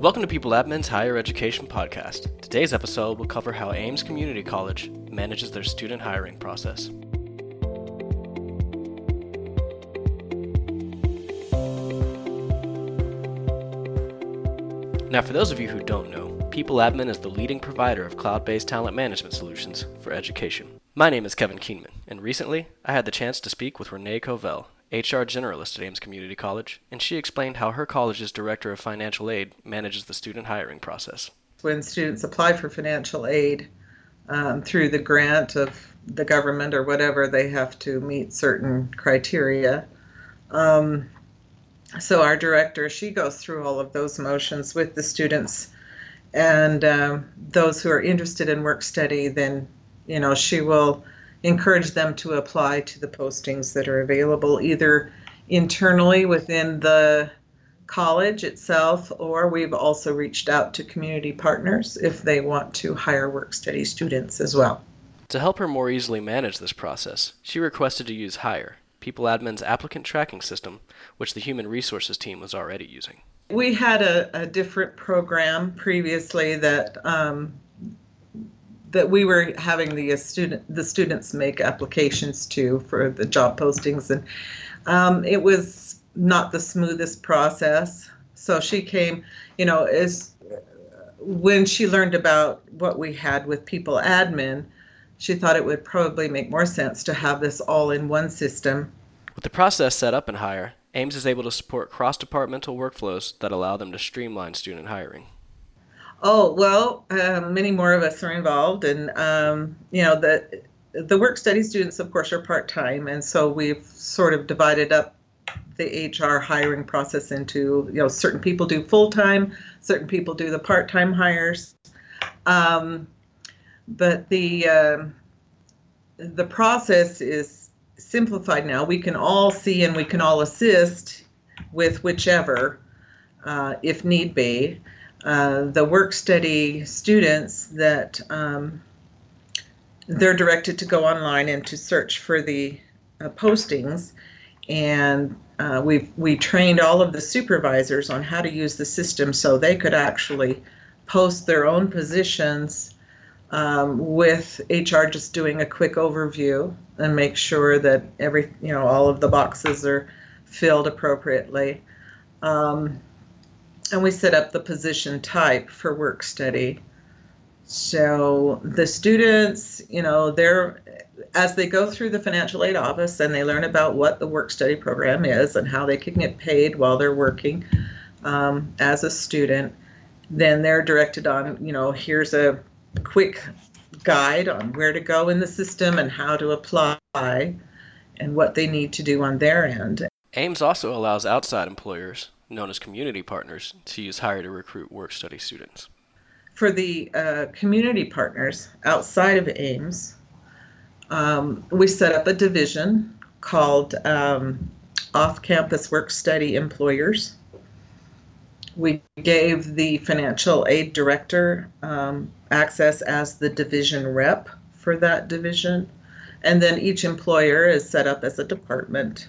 Welcome to People Admin's Higher Education Podcast. Today's episode will cover how Aims Community College manages their student hiring process. Now, for those of you who don't know, People Admin is the leading provider of cloud based talent management solutions for education. My name is Kevin Keenman, and recently I had the chance to speak with Renee Covell, HR generalist at Aims Community College, and she explained how her college's director of financial aid manages the student hiring process. When students apply for financial aid um, through the grant of the government or whatever, they have to meet certain criteria. Um, so our director, she goes through all of those motions with the students, and um, those who are interested in work study, then you know she will encourage them to apply to the postings that are available either internally within the college itself, or we've also reached out to community partners if they want to hire work study students as well. To help her more easily manage this process, she requested to use Hire, People Admin's applicant tracking system, which the human resources team was already using. We had a, a different program previously that um, that we were having the student the students make applications to for the job postings, and um, it was not the smoothest process. So she came, you know, as when she learned about what we had with people admin, she thought it would probably make more sense to have this all in one system. With the process set up in Hire, Aims is able to support cross departmental workflows that allow them to streamline student hiring. Oh well, um, many more of us are involved, and um, you know the the work study students, of course, are part time, and so we've sort of divided up the HR hiring process into you know certain people do full time, certain people do the part time hires, um, but the uh, the process is simplified now. We can all see and we can all assist with whichever, uh, if need be. Uh, the work study students that um, they're directed to go online and to search for the uh, postings and uh, we we trained all of the supervisors on how to use the system so they could actually post their own positions um, with HR just doing a quick overview and make sure that every you know all of the boxes are filled appropriately. Um, and we set up the position type for work study. So the students, you know, they're as they go through the financial aid office and they learn about what the work study program is and how they can get paid while they're working um, as a student, then they're directed on, you know, here's a quick guide on where to go in the system and how to apply and what they need to do on their end. Aims also allows outside employers known as community partners, to use Hire to recruit work study students. For the uh, community partners outside of Aims, um, we set up a division called um, Off Campus Work Study Employers. We gave the financial aid director um, access as the division rep for that division. And then each employer is set up as a department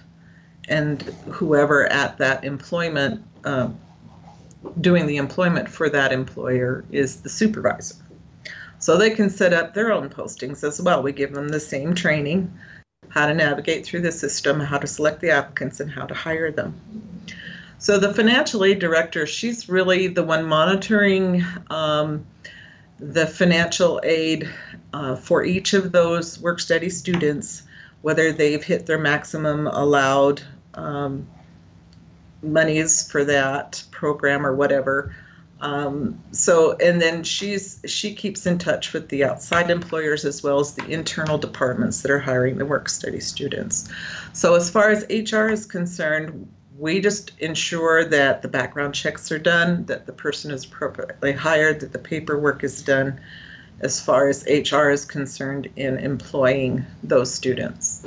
and whoever at that employment uh, doing the employment for that employer is the supervisor. So they can set up their own postings as well. We give them the same training how to navigate through the system, how to select the applicants, and how to hire them. So the financial aid director, she's really the one monitoring um, the financial aid uh, for each of those work study students whether they've hit their maximum allowed um, monies for that program or whatever. Um, so, and then she's she keeps in touch with the outside employers as well as the internal departments that are hiring the work study students. So, as far as HR is concerned, we just ensure that the background checks are done, that the person is appropriately hired, that the paperwork is done, as far as HR is concerned in employing those students.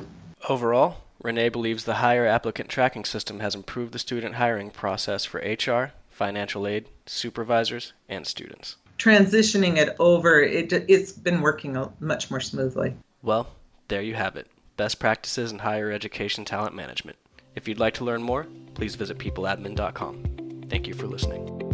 Overall, Renee believes the Hire applicant tracking system has improved the student hiring process for HR, financial aid, supervisors, and students. Transitioning it over, it, it's been working much more smoothly. Well, there you have it best practices in higher education talent management. If you'd like to learn more, please visit peopleadmin.com. Thank you for listening.